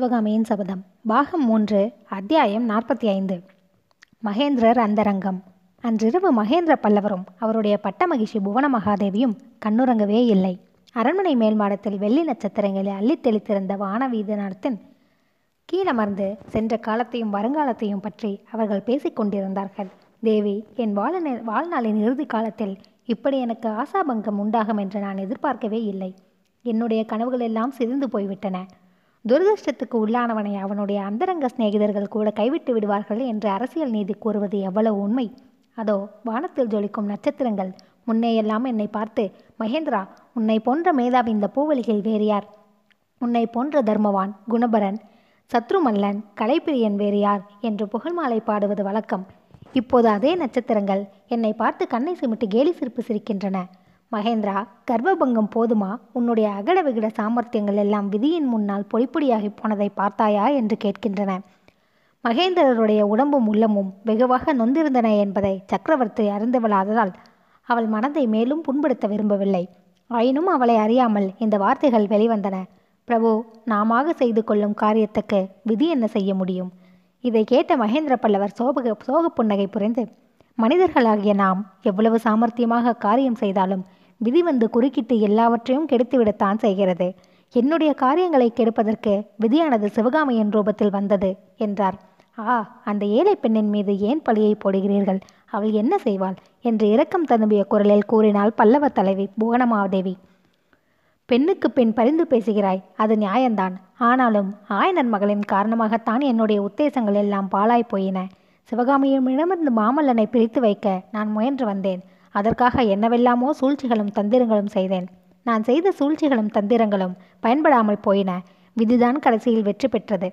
சிவகாமியின் சபதம். பாகம் மூன்று அத்தியாயம் நாற்பத்தி ஐந்து மகேந்திரர் அந்தரங்கம். அன்றிரவு மகேந்திர பல்லவரும் அவருடைய பட்டமகிஷி புவன மகாதேவியும் கண்ணுறங்கவே இல்லை. அரண்மனை மேல் மாடத்தில் வெள்ளி நட்சத்திரங்களை அள்ளித் தெளித்திருந்த வானவீதனத்தின் கீழமர்ந்து சென்ற காலத்தையும் வருங்காலத்தையும் பற்றி அவர்கள் பேசிக் கொண்டிருந்தார்கள். தேவி என் வாழ வாழ்நாளின் இறுதி காலத்தில் இப்படி எனக்கு ஆசாபங்கம் உண்டாகும் என்று நான் எதிர்பார்க்கவே இல்லை. என்னுடைய கனவுகள் எல்லாம் சிதைந்து போய்விட்டன. துரதிருஷ்டத்துக்கு உள்ளானவனை அவனுடைய அந்தரங்க சிநேகிதர்கள் கூட கைவிட்டு விடுவார்கள் என்று அரசியல் நீதி கூறுவது எவ்வளவு உண்மை? அதோ வானத்தில் ஜொலிக்கும் நட்சத்திரங்கள் முன்னேயெல்லாம் என்னை பார்த்து மகேந்திரா உன்னை போன்ற மேதாவி இந்த பூவலிகள் வேறு யார்? உன்னை போன்ற தர்மவான் குணபரன் சத்ருமல்லன் கலைப்பிரியன் வேறு யார்? என்று புகழ்மாலை பாடுவது வழக்கம். இப்போது அதே நட்சத்திரங்கள் என்னை பார்த்து கண்ணை சிமிட்டு கேலி சிரிப்பு சிரிக்கின்றன. மகேந்திரா கர்ப்பபங்கம் போதுமா? உன்னுடைய அகட விகட சாமர்த்தியங்கள் எல்லாம் விதியின் முன்னால் பொடிப்பொடியாகி போனதை பார்த்தாயா? என்று கேட்கின்றன. மகேந்திரருடைய உடம்பும் உள்ளமும் வெகுவாக நொந்திருந்தன என்பதை சக்கரவர்த்தி அறிந்துவிடாததால் அவள் மனதை மேலும் புண்படுத்த விரும்பவில்லை. ஆயினும் அவளை அறியாமல் இந்த வார்த்தைகள் வெளிவந்தன. பிரபு நாமாக செய்து கொள்ளும் காரியத்துக்கு விதி என்ன செய்ய முடியும்? இதை கேட்ட மகேந்திர பல்லவர் சோபக சோக புன்னகை புரிந்து மனிதர்களாகிய நாம் எவ்வளவு சாமர்த்தியமாக காரியம் செய்தாலும் விதி வந்து குறுக்கிட்டு எல்லாவற்றையும் கெடுத்துவிடத்தான் செய்கிறது. என்னுடைய காரியங்களை கெடுப்பதற்கு விதியானது சிவகாமியின் ரூபத்தில் வந்தது என்றார். ஆ அந்த ஏழை பெண்ணின் மீது ஏன் பழியை போடுகிறீர்கள்? அவள் என்ன செய்வாள்? என்று இரக்கம் ததும்பிய குரலில் கூறினாள் பல்லவ தலைவி புவனமாதேவி. பெண்ணுக்கு பெண் பரிந்து பேசுகிறாய் அது நியாயம்தான் ஆனாலும் ஆயனர் மகளின் காரணமாகத்தான் என்னுடைய உத்தேசங்கள் எல்லாம் பாழாய் போயின. சிவகாமியிடமிருந்து மாமல்லனை பிரித்து வைக்க நான் முயன்று வந்தேன். அதற்காக என்னவெல்லாமோ சூழ்ச்சிகளும் தந்திரங்களும் செய்தேன். நான் செய்த சூழ்ச்சிகளும் தந்திரங்களும் பயன்படாமல் போயின. விதிதான் கடைசியில் வெற்றி பெற்றது.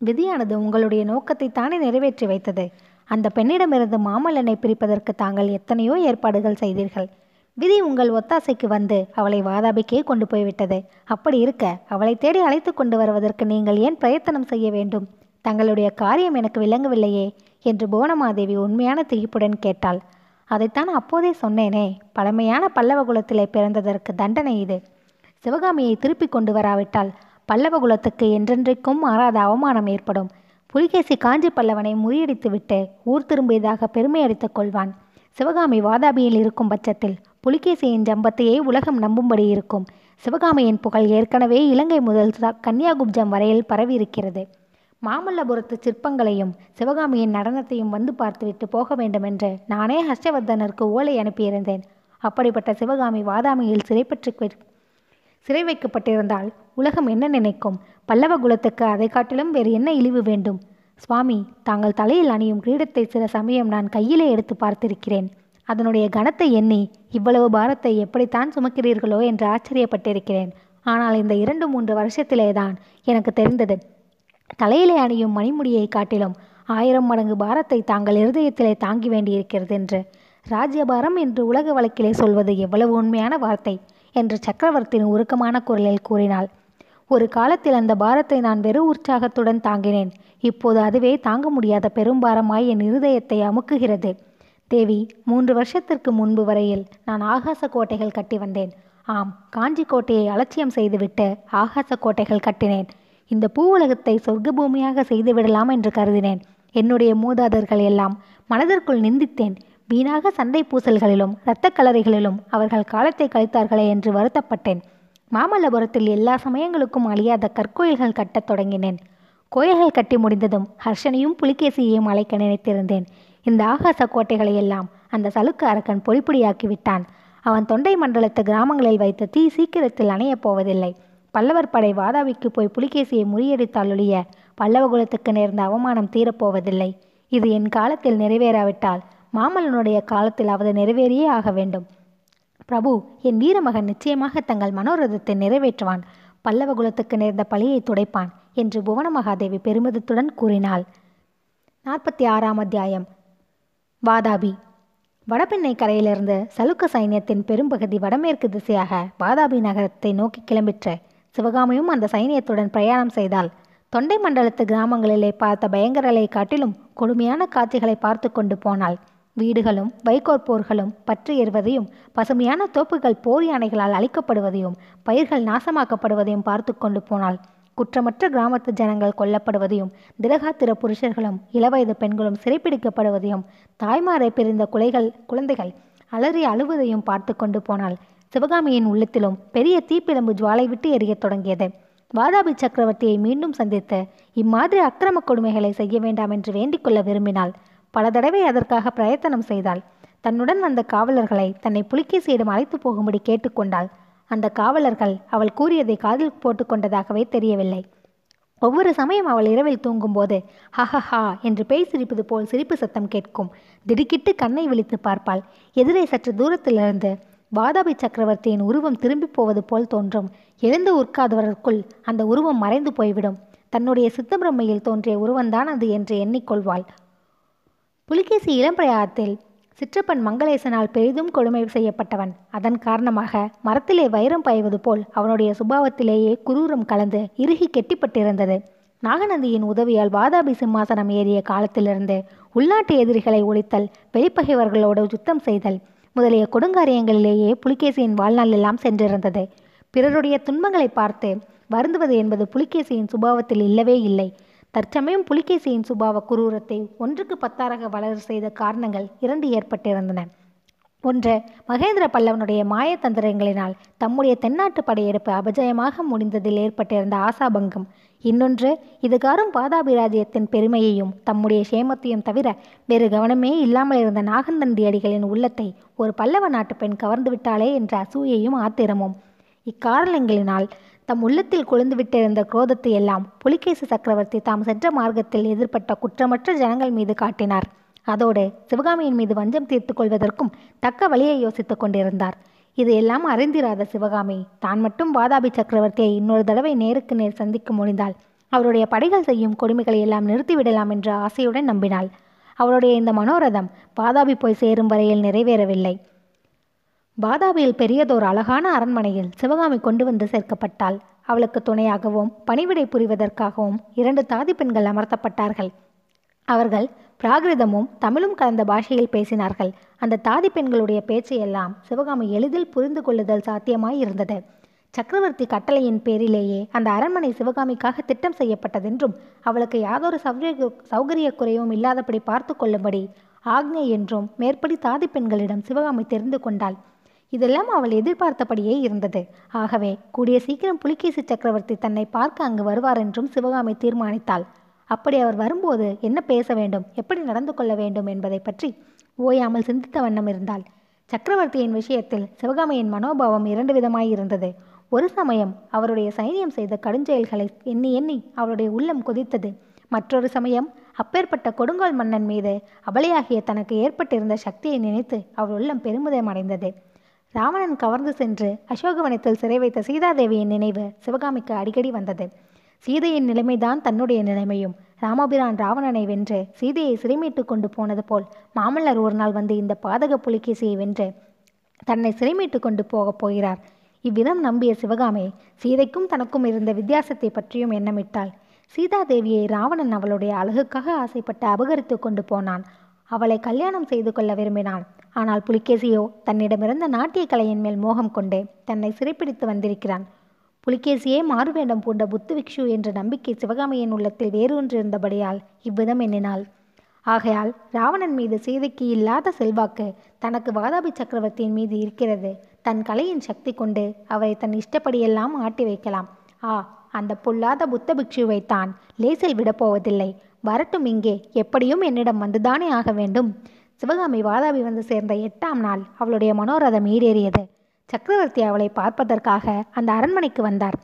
விதியானது உங்களுடைய நோக்கத்தை தானே நிறைவேற்றி வைத்தது. அந்த பெண்ணிடமிருந்து மாமல்லனை பிரிப்பதற்கு தாங்கள் எத்தனையோ ஏற்பாடுகள் செய்தீர்கள். விதி உங்கள் ஒத்தாசைக்கு வந்து அவளை வாதாபிக்கே கொண்டு போய்விட்டது. அப்படி இருக்க அவளை தேடி அழைத்து கொண்டு வருவதற்கு நீங்கள் ஏன் பிரயத்தனம் செய்ய வேண்டும்? தங்களுடைய காரியம் எனக்கு விளங்கவில்லையே என்று புவனமாதேவி உண்மையான திகிப்புடன் கேட்டாள். அதைத்தான் அப்போதே சொன்னேனே. பழமையான பல்லவ குலத்திலே பிறந்ததற்கு தண்டனை இது. சிவகாமியை திருப்பி கொண்டு வராவிட்டால் பல்லவ குலத்துக்கு என்றென்றைக்கும் மாறாத அவமானம் ஏற்படும். புலிகேசி காஞ்சி பல்லவனை முறியடித்துவிட்டு ஊர் திரும்பியதாக பெருமை அடித்துக் கொள்வான். சிவகாமி வாதாபியில் இருக்கும் பட்சத்தில் புலிகேசியின் ஜம்பத்தையே உலகம் நம்பும்படி இருக்கும். சிவகாமியின் புகழ் ஏற்கனவே இலங்கை முதல் கன்னியாகுப்ஜம் வரையில் பரவியிருக்கிறது. மாமல்லபுரத்து சிற்பங்களையும் சிவகாமியின் நடனத்தையும் வந்து பார்த்துவிட்டு போக வேண்டுமென்று நானே ஹர்ஷவர்தனருக்கு ஓலை அனுப்பியிருந்தேன். அப்படிப்பட்ட சிவகாமி வாதாமியில் சிறைப்பற்று சிறை வைக்கப்பட்டிருந்தால் உலகம் என்ன நினைக்கும்? பல்லவ குலத்துக்கு அதை காட்டிலும் வேறு என்ன இழிவு வேண்டும்? சுவாமி தாங்கள் தலையில் அணியும் கிரீடத்தை சில சமயம் நான் கையிலே எடுத்து பார்த்திருக்கிறேன். அதனுடைய கனத்தை எண்ணி இவ்வளவு பாரத்தை எப்படித்தான் சுமக்கிறீர்களோ என்று ஆச்சரியப்பட்டிருக்கிறேன். ஆனால் இந்த இரண்டு மூன்று வருஷத்திலே தான் எனக்கு தெரிந்தது. தலையிலே அணியும் மணிமுடியை காட்டிலும் ஆயிரம் மடங்கு பாரத்தை தாங்கள் இருதயத்திலே தாங்கி வேண்டியிருக்கிறது என்று ராஜ்யபாரம் என்று உலக வழக்கிலே சொல்வது எவ்வளவு உண்மையான வார்த்தை என்று சக்கரவர்த்தியின் உருக்கமான குரலில் கூறினாள். ஒரு காலத்தில் அந்த பாரத்தை நான் வெறு உற்சாகத்துடன் தாங்கினேன். இப்போது அதுவே தாங்க முடியாத பெரும்பாரமாய் என் இருதயத்தை அமுக்குகிறது. தேவி மூன்று வருஷத்திற்கு முன்பு வரையில் நான் ஆகாச கோட்டைகள் கட்டி வந்தேன். ஆம் காஞ்சி கோட்டையை அலட்சியம் செய்துவிட்டு ஆகாச கோட்டைகள் கட்டினேன். இந்த பூ உலகத்தை சொர்க்க பூமியாக செய்துவிடலாம் என்று கருதினேன். என்னுடைய மூதாதர்கள் எல்லாம் மனதிற்குள் நிந்தித்தேன். வீணாக சண்டை பூசல்களிலும் இரத்த கலரைகளிலும் அவர்கள் காலத்தை கழித்தார்களே என்று வருத்தப்பட்டேன். மாமல்லபுரத்தில் எல்லா சமயங்களுக்கும் அழியாத கற்கோயில்கள் கட்டத் தொடங்கினேன். கோயில்கள் கட்டி முடிந்ததும் ஹர்ஷனையும் புலிகேசியையும் அழைக்க நினைத்திருந்தேன். இந்த ஆகாச கோட்டைகளை எல்லாம் அந்த சலுக்கு அரக்கன் பொடிப்பொடியாக்கி விட்டான். அவன் தொண்டை மண்டலத்து கிராமங்களில் வைத்த தீ சீக்கிரத்தில் அணையப் போவதில்லை. பல்லவர் படை வாதாபிக்கு போய் புலிகேசியை முறியடித்தாலொழிய பல்லவ குலத்துக்கு நேர்ந்த அவமானம் தீரப்போவதில்லை. இது என் காலத்தில் நிறைவேறாவிட்டால் மாமல்லனுடைய காலத்திலாவது நிறைவேறியே ஆக வேண்டும். பிரபு என் வீரமகன் நிச்சயமாக தங்கள் மனோரதத்தை நிறைவேற்றுவான். பல்லவ குலத்துக்கு நேர்ந்த பழியை துடைப்பான் என்று புவன மகாதேவி பெருமிதத்துடன் கூறினாள். நாற்பத்தி ஆறாம் அத்தியாயம். வாதாபி. வடபெண்ணை கரையிலிருந்து சலுக்க சைன்யத்தின் பெரும்பகுதி வடமேற்கு திசையாக வாதாபி நகரத்தை நோக்கி கிளம்பிற்று. சிவகாமியும் அந்த சைனியத்துடன் பிரயாணம் செய்தால் தொண்டை மண்டலத்து கிராமங்களிலே பார்த்த பயங்கரலை காட்டிலும் கொடுமையான காட்சிகளை பார்த்து கொண்டு போனாள். வீடுகளும் வைகோர் போர்களும் பற்றி எறிவதையும் பசுமையான தோப்புகள் போர் யானைகளால் அழிக்கப்படுவதையும் பயிர்கள் நாசமாக்கப்படுவதையும் பார்த்து கொண்டு போனாள். குற்றமற்ற கிராமத்து ஜனங்கள் கொல்லப்படுவதையும் திரகாத்திர புருஷர்களும் இளவயது பெண்களும் சிறைப்பிடிக்கப்படுவதையும் தாய்மாரை பிரிந்த குலைகள் குழந்தைகள் அலறி அழுவதையும் பார்த்து கொண்டு போனாள். சிவகாமியின் உள்ளத்திலும் பெரிய தீப்பிழம்பு ஜுவாலை விட்டு எரியத் தொடங்கியது. வாதாபி சக்கரவர்த்தியை மீண்டும் சந்தித்து இம்மாதிரி அக்கிரம கொடுமைகளை செய்ய வேண்டாம் என்று வேண்டிக் கொள்ள விரும்பினாள். பல தடவை அதற்காக பிரயத்தனம் செய்தாள். தன்னுடன் வந்த காவலர்களை தன்னை புலிகேசியிடம் அழைத்து போகும்படி கேட்டுக்கொண்டாள் அந்த காவலர்கள் அவள் கூறியதை காதில் போட்டுக்கொண்டதாகவே தெரியவில்லை. ஒவ்வொரு சமயம் அவள் இரவில் தூங்கும்போது ஹஹஹா என்று பேய் சிரிப்பது போல் சிரிப்பு சத்தம் கேட்கும். திடுக்கிட்டு கண்ணை விழித்து பார்ப்பாள். எதிரே சற்று தூரத்திலிருந்து வாதாபி சக்கரவர்த்தியின் உருவம் திரும்பி போவது போல் தோன்றும். எழுந்து உட்காதவருக்குள் அந்த உருவம் மறைந்து போய்விடும். தன்னுடைய சித்தபிரமையில் தோன்றிய உருவம்தான் அது என்று எண்ணிக்கொள்வாள். புலிகேசி இளம்பிரயாத்தில் சிற்றப்பன் மங்களேசனால் பெரிதும் கொடுமை செய்யப்பட்டவன். அதன் காரணமாக மரத்திலே வைரம் பாய்வது போல் அவனுடைய சுபாவத்திலேயே குரூரம் கலந்து இறுகி கெட்டிப்பட்டிருந்தது. நாகநந்தியின் உதவியால் வாதாபி சிம்மாசனம் ஏறிய காலத்திலிருந்து உள்நாட்டு எதிரிகளை ஒழித்தல் வெளிப்பகைவர்களோடு யுத்தம் செய்தல் முதலிய கொடுங்காரியங்களிலேயே புலிகேசியின் வாழ்நாள் எல்லாம் சென்றிருந்தது. பிறருடைய துன்பங்களை பார்த்து வருந்துவது என்பது புலிகேசியின் சுபாவத்தில் இல்லவே இல்லை. தற்சமயம் புலிகேசியின் சுபாவ குரூரத்தை ஒன்றுக்கு பத்தாறாக வளர செய்த காரணங்கள் இரண்டு ஏற்பட்டிருந்தன. ஒன்று மகேந்திர பல்லவனுடைய மாயத்தந்திரங்களினால் தம்முடைய தென்னாட்டு படையெடுப்பு அபஜயமாக முடிந்ததில் ஏற்பட்டிருந்த ஆசாபங்கம். இன்னொன்று இதுகாரும் பாதாபிராஜ்யத்தின் பெருமையையும் தம்முடைய சேமத்தையும் தவிர வேறு கவனமே இல்லாமல் இருந்த நாகந்தண்டி அடிகளின் உள்ளத்தை ஒரு பல்லவ நாட்டு பெண் கவர்ந்து விட்டாளே என்ற அசூயையும் ஆத்திரமும். இக்காரணங்களினால் தம் உள்ளத்தில் கொழுந்துவிட்டிருந்த குரோதத்தை எல்லாம் புலிகேசி சக்கரவர்த்தி தாம் சென்ற மார்க்கத்தில் எதிர்ப்பட்ட குற்றமற்ற ஜனங்கள் மீது காட்டினார். அதோடு சிவகாமியின் மீது வஞ்சம் தீர்த்து கொள்வதற்கும் தக்க வழியை யோசித்துக் கொண்டிருந்தார். இது எல்லாம் அறிந்திராத சிவகாமி தான் மட்டும் வாதாபி சக்கரவர்த்தியை இன்னொரு தடவை நேருக்கு நேர் சந்திக்க முடிந்தால் அவருடைய படைகள் செய்யும் கொடுமைகளை எல்லாம் நிறுத்திவிடலாம் என்ற ஆசையுடன் நம்பினாள். அவருடைய இந்த மனோரதம் வாதாபி போய் சேரும் வரையில் நிறைவேறவில்லை. பாதாபியில் பெரியதோர் அழகான அரண்மனையில் சிவகாமி கொண்டு வந்து சேர்க்கப்பட்டாள். அவளுக்கு துணையாகவும் பணிவிடை புரிவதற்காகவும் இரண்டு தாதி பெண்கள் அமர்த்தப்பட்டார்கள். அவர்கள் பிராகிருதமும் தமிழும் கலந்த பாஷையில் பேசினார்கள். அந்த தாதி பெண்களுடைய பேச்சையெல்லாம் சிவகாமி எளிதில் புரிந்து கொள்ளுதல் சாத்தியமாய் இருந்தது. சக்கரவர்த்தி கட்டளையின் பேரிலேயே அந்த அரண்மனை சிவகாமிக்காக திட்டம் செய்யப்பட்டதென்றும் அவளுக்கு யாதொரு சௌகரிய சௌகரிய குறையும் இல்லாதபடி பார்த்து கொள்ளும்படி ஆக்ஞை என்றும் மேற்படி தாதி பெண்களிடம் சிவகாமி தெரிந்து கொண்டாள். இதெல்லாம் அவள் எதிர்பார்த்தபடியே இருந்தது. ஆகவே கூடிய சீக்கிரம் புலிகேசி சக்கரவர்த்தி தன்னை பார்க்க அங்கு வருவார் என்றும் சிவகாமி தீர்மானித்தாள். அப்படி அவர் வரும்போது என்ன பேச வேண்டும்? எப்படி நடந்து கொள்ள வேண்டும் என்பதை பற்றி ஓயாமல் சிந்தித்த வண்ணம் இருந்தாள். சக்கரவர்த்தியின் விஷயத்தில் சிவகாமியின் மனோபாவம் இரண்டு விதமாய் இருந்தது. ஒரு சமயம் அவருடைய சைனியம் செய்த கடுஞ்செயல்களை எண்ணி எண்ணி அவருடைய உள்ளம் கொதித்தது. மற்றொரு சமயம் அப்பேற்பட்ட கொடுங்கோல் மன்னன் மீது அபலையாகிய தனக்கு ஏற்பட்டிருந்த சக்தியை நினைத்து அவர் உள்ளம் பெருமிதம் அடைந்தது. ராவணன் கவர்ந்து சென்று அசோகவனத்தில் சிறை வைத்த சீதாதேவியின் நினைவு சிவகாமிக்கு அடிக்கடி வந்தது. சீதையின் நிலைமைதான் தன்னுடைய நிலைமையும். ராமபிரான் ராவணனை வென்று சீதையை சிறைமீட்டு கொண்டு போனது போல் மாமல்லர் ஒரு நாள் வந்து இந்த பாதக புலிகேசியை வென்று தன்னை சிறைமீட்டு கொண்டு போகப் போகிறார். இவ்விதம் நம்பிய சிவகாமி சீதைக்கும் தனக்கும் இருந்த வித்தியாசத்தை பற்றியும் எண்ணமிட்டாள். சீதாதேவியை ராவணன் அவளுடைய அழகுக்காக ஆசைப்பட்டு அபகரித்து கொண்டு போனான். அவளை கல்யாணம் செய்து கொள்ள விரும்பினான். ஆனால் புலிகேசியோ தன்னிடமிருந்த நாட்டிய கலையின் மேல் மோகம் கொண்டு தன்னை சிறைப்பிடித்து வந்திருக்கிறான். புலிகேசியே மாறுவேடம் பூண்ட புத்து விக்ஷு என்ற நம்பிக்கை சிவகாமியின் உள்ளத்தில் வேரூன்றிருந்தபடியால் இவ்விதம் எண்ணினாள். ஆகையால் ராவணன் மீது சீதைக்கு இல்லாத செல்வாக்கு தனக்கு வாதாபி சக்கரவர்த்தியின் மீது இருக்கிறது. தன் கலையின் சக்தி கொண்டு அவரை தன் இஷ்டப்படியெல்லாம் ஆட்டி வைக்கலாம். ஆ அந்த பொல்லாத புத்த பிக்ஷுவை தான் லேசில் விடப்போவதில்லை வரட்டும் இங்கே எப்படியும் என்னிடம் வந்துதானே ஆக வேண்டும். சிவகாமி வாதாபி வந்து சேர்ந்த எட்டாம் நாள் அவளுடைய மனோரதம் ஈடேறியது. சக்கரவர்த்தி அவளை பார்ப்பதற்காக அந்த அரண்மனைக்கு வந்தார்.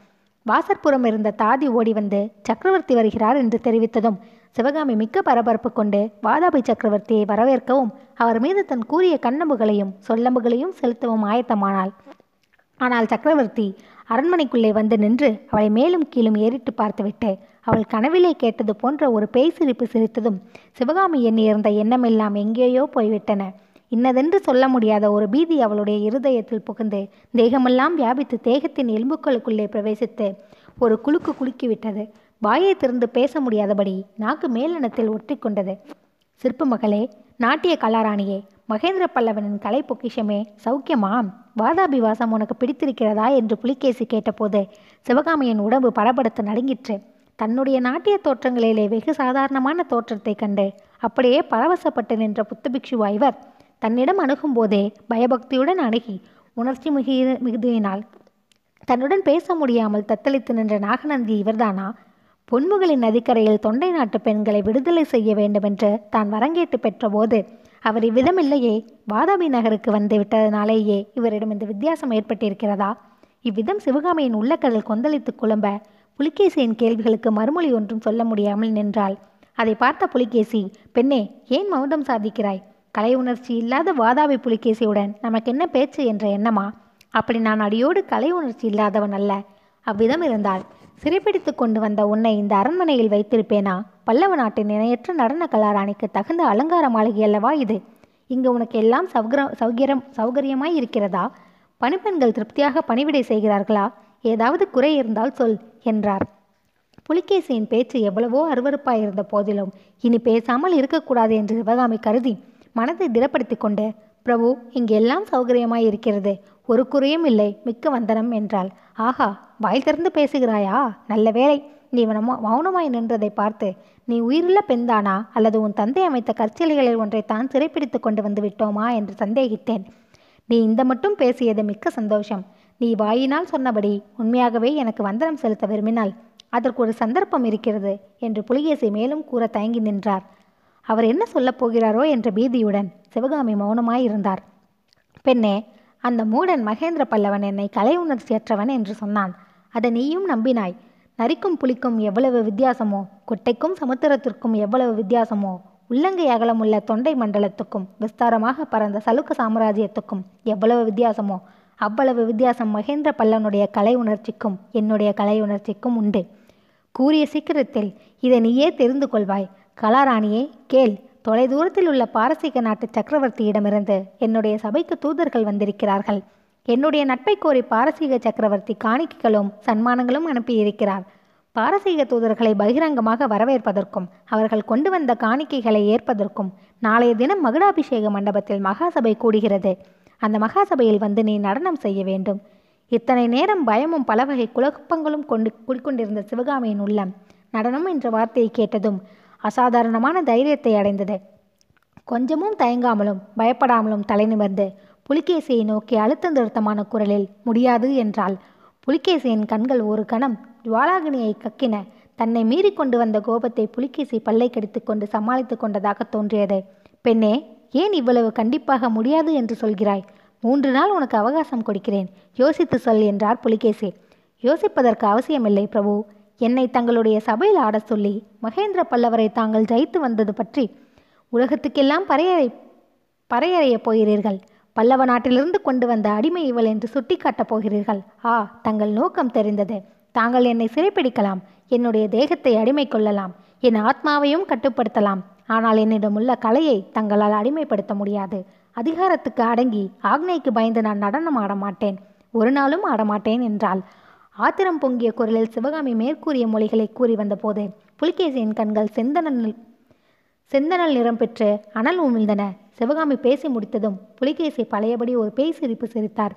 வாசற்புறம் இருந்த தாதி ஓடி வந்து சக்கரவர்த்தி வருகிறார் என்று தெரிவித்ததும் சிவகாமி மிக்க பரபரப்பு கொண்டு வாதாபி சக்கரவர்த்தியை வரவேற்கவும் அவர் மீது தன் கூறிய கண்ணம்புகளையும் சொல்லம்புகளையும் செலுத்தவும் ஆயத்தமானாள். ஆனால் சக்கரவர்த்தி அரண்மனைக்குள்ளே வந்து நின்று அவளை மேலும் கீழும் ஏறிட்டு பார்த்துவிட்டு அவள் கனவிலே கேட்டது போன்ற ஒரு பேய் சிரிப்பு சிரித்ததும் சிவகாமி எண்ணி இருந்த எண்ணமெல்லாம் எங்கேயோ போய்விட்டன. இன்னதென்று சொல்ல முடியாத ஒரு பீதி அவளுடைய இருதயத்தில் புகுந்து தேகமெல்லாம் வியாபித்து தேகத்தின் எலும்புக்களுக்குள்ளே பிரவேசித்து ஒரு குலுக்கு குலுக்கிவிட்டது. வாயை திறந்து பேச முடியாதபடி நாக்கு மேலெண்ணத்தில் ஒட்டிக்கொண்டது. சிற்பு மகளே நாட்டிய கலாராணியே மகேந்திர பல்லவனின் கலை பொக்கிஷமே சௌக்கியமா வாதாபிவாசம் உனக்கு பிடித்திருக்கிறதா என்று புலிகேசி கேட்டபோது சிவகாமியின் உடம்பு படபடுத்து நடுங்கிற்று. தன்னுடைய நாட்டிய தோற்றங்களிலே வெகு சாதாரணமான தோற்றத்தைக் கண்டு அப்படியே பரவசப்பட்டு நின்ற புத்தபிக்ஷுவா இவர். தன்னிடம் அணுகும்போதே பயபக்தியுடன் அணுகி உணர்ச்சி மிகு மிகுதியினால் தன்னுடன் பேச முடியாமல் தத்தளித்து நின்ற நாகநந்தி இவர்தானா? பொன்முகளின் நதிக்கரையில் தொண்டை நாட்டு பெண்களை விடுதலை செய்ய வேண்டுமென்று தான் வரங்கேட்டு பெற்றபோது அவர் இவ்விதமில்லையே வாதாபி நகருக்கு வந்து விட்டதனாலேயே இவரிடம் இந்த வித்தியாசம் ஏற்பட்டிருக்கிறதா? இவ்விதம் சிவகாமியின் உள்ளக்கடல் கொந்தளித்து குழம்ப புலிகேசியின் கேள்விகளுக்கு மறுமொழி ஒன்றும் சொல்ல முடியாமல் நின்றாள். அதை பார்த்த புலிகேசி பெண்ணே ஏன் மௌனம் சாதிக்கிறாய்? கலை உணர்ச்சி இல்லாத வாதாபி புலிகேசியுடன் நமக்கு என்ன பேச்சு? என்ற எண்ணமா? அப்படி நான் அடியோடு கலை உணர்ச்சி இல்லாதவன் அல்ல. அவ்விதம் இருந்தால் சிறைப்பிடித்து கொண்டு வந்த உன்னை இந்த அரண்மனையில் வைத்திருப்பேனா? பல்லவ நாட்டின் இணையற்ற நடன கலாராணிக்கு தகுந்த அலங்கார மாளிகை அல்லவா இது? இங்கு உனக்கு எல்லாம் சௌகர சௌகரம் சௌகரியமாய் இருக்கிறதா? பணிப்பெண்கள் திருப்தியாக பணிவிடை செய்கிறார்களா? ஏதாவது குறை இருந்தால் சொல் என்றார். புலிகேசியின் பேச்சு எவ்வளவோ அருவறுப்பாயிருந்த போதிலும் இனி பேசாமல் இருக்கக்கூடாது என்று சிவகாமி கருதி மனதை திடப்படுத்திக் கொண்டு பிரபு இங்கெல்லாம் சௌகரியமாய் இருக்கிறது. ஒரு குறையும் இல்லை. மிக்க வந்தனம் என்றாள். ஆஹா வாய் திறந்து பேசுகிறாயா? நல்ல வேளை. நீ மௌனமாய் நின்றதை பார்த்து நீ உயிருள்ள பெண்தானா அல்லது உன் தந்தை அமைத்த கற்சிலைகளில் ஒன்றை தான் சிறைப்பிடித்து கொண்டு வந்து விட்டோமா? என்று சந்தேகித்தேன். நீ இந்த மட்டும் பேசியது மிக்க சந்தோஷம். நீ வாயினால் சொன்னபடி உண்மையாகவே எனக்கு வந்தனம் செலுத்த விரும்பினால் அதற்கு ஒரு சந்தர்ப்பம் இருக்கிறது என்று புலிகேசி மேலும் கூற தயங்கி நின்றார். அவர் என்ன சொல்லப் போகிறாரோ என்ற பீதியுடன் சிவகாமி மௌனமாய் இருந்தார் பெண்ணே அந்த மூடன் மகேந்திர பல்லவன் என்னை கலை உணர்ச்சியற்றவன் என்று சொன்னான். அதை நீயும் நம்பினாய். நரிக்கும் புலிக்கும் எவ்வளவு வித்தியாசமோ குட்டைக்கும் சமுத்திரத்திற்கும் எவ்வளவு வித்தியாசமோ உள்ளங்கை அகலமுள்ள தொண்டை மண்டலத்துக்கும் விஸ்தாரமாக பறந்த சலுக்க சாம்ராஜ்யத்துக்கும் எவ்வளவு வித்தியாசமோ அவ்வளவு வித்தியாசம் மகேந்திர பல்லனுடைய கலை உணர்ச்சிக்கும் என்னுடைய கலை உணர்ச்சிக்கும் உண்டு. கூறிய சீக்கிரத்தில் இதை நீயே தெரிந்து கொள்வாய். கலாராணியே கேள் தொலைதூரத்தில் உள்ள பாரசீக நாட்டு சக்கரவர்த்தியிடமிருந்து என்னுடைய சபைக்கு தூதர்கள் வந்திருக்கிறார்கள். என்னுடைய நட்பை கோரி பாரசீக சக்கரவர்த்தி காணிக்கைகளும் சன்மானங்களும் அனுப்பியிருக்கிறார். பாரசீக தூதர்களை பகிரங்கமாக வரவேற்பதற்கும் அவர்கள் கொண்டு வந்த காணிக்கைகளை ஏற்பதற்கும் நாளைய தினம் மகுடாபிஷேக மண்டபத்தில் மகாசபை கூடுகிறது. அந்த மகாசபையில் வந்து நீ நடனம் செய்ய வேண்டும். இத்தனை நேரம் பயமும் பல வகை குழப்பங்களும் கொண்டு குடிக்கொண்டிருந்த சிவகாமியின் உள்ளம் நடனம் என்ற வார்த்தையை கேட்டதும் அசாதாரணமான தைரியத்தை அடைந்தது. கொஞ்சமும் தயங்காமலும் பயப்படாமலும் தலை நிமிர்ந்து புலிகேசியை நோக்கி அழுத்த நிறுத்தமான குரலில் முடியாது என்றாள். புலிகேசியின் கண்கள் ஒரு கணம் ஜுவாலாகினியை கக்கின. தன்னை மீறி கொண்டு வந்த கோபத்தை புலிகேசி பல்லை கடித்து கொண்டு சமாளித்துக் கொண்டதாக தோன்றியது. பெண்ணே ஏன் இவ்வளவு கண்டிப்பாக முடியாது என்று சொல்கிறாய்? மூன்று நாள் உனக்கு அவகாசம் கொடுக்கிறேன். யோசித்து சொல் என்றார் புலிகேசி. யோசிப்பதற்கு அவசியமில்லை பிரபு. என்னை தங்களுடைய சபையில் ஆடச் சொல்லி மகேந்திர பல்லவரை தாங்கள் ஜெயித்து வந்தது பற்றி உலகத்துக்கெல்லாம் பறையறை பறையறையப் போகிறீர்கள். பல்லவ நாட்டிலிருந்து கொண்டு வந்த அடிமை இவள் என்று சுட்டிக்காட்டப் போகிறீர்கள். ஆ தங்கள் நோக்கம் தெரிந்தது. தாங்கள் என்னை சிறைப்பிடிக்கலாம். என்னுடைய தேகத்தை அடிமை கொள்ளலாம் என் ஆத்மாவையும் கட்டுப்படுத்தலாம். ஆனால் என்னிடமுள்ள கலையை தங்களால் அடிமைப்படுத்த முடியாது. அதிகாரத்துக்கு அடங்கி ஆக்னைக்கு பயந்து நான் நடனம் ஆட மாட்டேன் ஒரு நாளும் ஆடமாட்டேன் என்றாள். ஆத்திரம் பொங்கிய குரலில் சிவகாமி மேற்கூறிய மொழிகளை கூறி வந்தபோது புலிகேசியின் கண்கள் செந்தனல் செந்தனல் நிறம் பெற்று அனல் உமிழ்ந்தன சிவகாமி பேசி முடித்ததும் புலிகேசி பழையபடி ஒரு பேய் சிரிப்பு சிரித்தார்.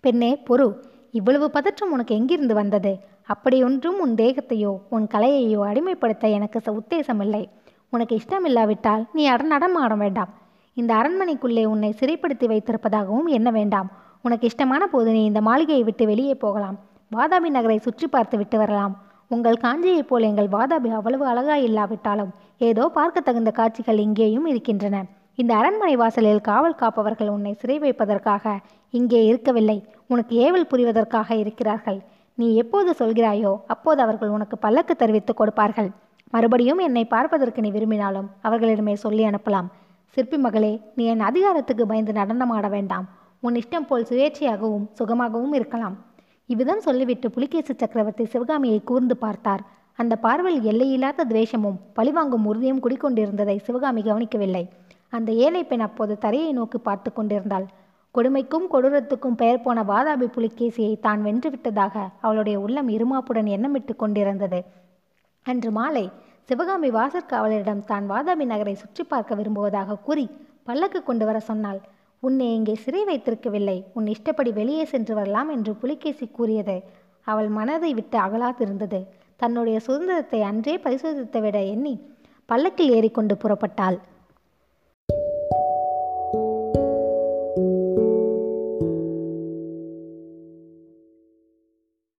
பெண்ணே பொறு. இவ்வளவு பதற்றம் உனக்கு எங்கிருந்து வந்தது? அப்படியொன்றும் உன் தேகத்தையோ உன் கலையையோ அடிமைப்படுத்த எனக்கு ச- உத்தேசமில்லை. உனக்கு இஷ்டமில்லாவிட்டால் நீ அட நடமாட வேண்டாம். இந்த அரண்மனைக்குள்ளே உன்னை சிறைப்படுத்தி வைத்திருப்பதாகவும் என்ன வேண்டாம். உனக்கு இஷ்டமான போது நீ இந்த மாளிகையை விட்டு வெளியே போகலாம். வாதாபி நகரை சுற்றி பார்த்து விட்டு வரலாம். உங்கள் காஞ்சியைப் போல் எங்கள் வாதாபி அவ்வளவு அழகா இல்லாவிட்டாலும் ஏதோ பார்க்க தகுந்த காட்சிகள் இங்கேயும் இருக்கின்றன. இந்த அரண்மனை வாசலில் காவல் காப்பவர்கள் உன்னை சிறை வைப்பதற்காக இங்கே இருக்கவில்லை. உனக்கு ஏவல் புரிவதற்காக இருக்கிறார்கள். நீ எப்போது சொல்கிறாயோ அப்போது அவர்கள் உனக்கு பல்லக்கு தெரிவித்துக் கொடுப்பார்கள். மறுபடியும் என்னை பார்ப்பதற்கு நீ விரும்பினாலும் அவர்களிடமே சொல்லி அனுப்பலாம். சிற்பி மகளே நீ என் அதிகாரத்துக்கு பயந்து நடனமாட வேண்டாம். உன் இஷ்டம் போல் சுயேட்சையாகவும் சுகமாகவும் இருக்கலாம். இவ்விதம் சொல்லிவிட்டு புலிகேசி சக்கரவர்த்தி சிவகாமியை கூர்ந்து பார்த்தார். அந்த பார்வையில் எல்லையில்லாத துவேஷமும் பழிவாங்கும் உறுதியும் குடிக்கொண்டிருந்ததை சிவகாமி கவனிக்கவில்லை. அந்த ஏழை பெண் அப்போது தரையை நோக்கி பார்த்து கொண்டிருந்தாள். கொடுமைக்கும் கொடூரத்துக்கும் பெயர் போன வாதாபி புலிகேசியை தான் வென்றுவிட்டதாக அவளுடைய உள்ளம் இருமாப்புடன் எண்ணமிட்டு கொண்டிருந்தது. அன்று மாலை சிவகாமி வாசற்காவலரிடம் தான் வாதாபி நகரை சுற்றி பார்க்க விரும்புவதாக கூறி பல்லக்கு கொண்டு வர சொன்னாள். உன்னை இங்கே சிறை வைத்திருக்கவில்லை. உன் இஷ்டப்படி வெளியே சென்று வரலாம் என்று புலிகேசி கூறியது. அவள் மனதை விட்டு அகலாதிருந்தது தன்னுடைய சுதந்திரத்தை அன்றே பரிசோதித்து விட எண்ணி பல்லக்கில் ஏறிக்கொண்டு புறப்பட்டாள்.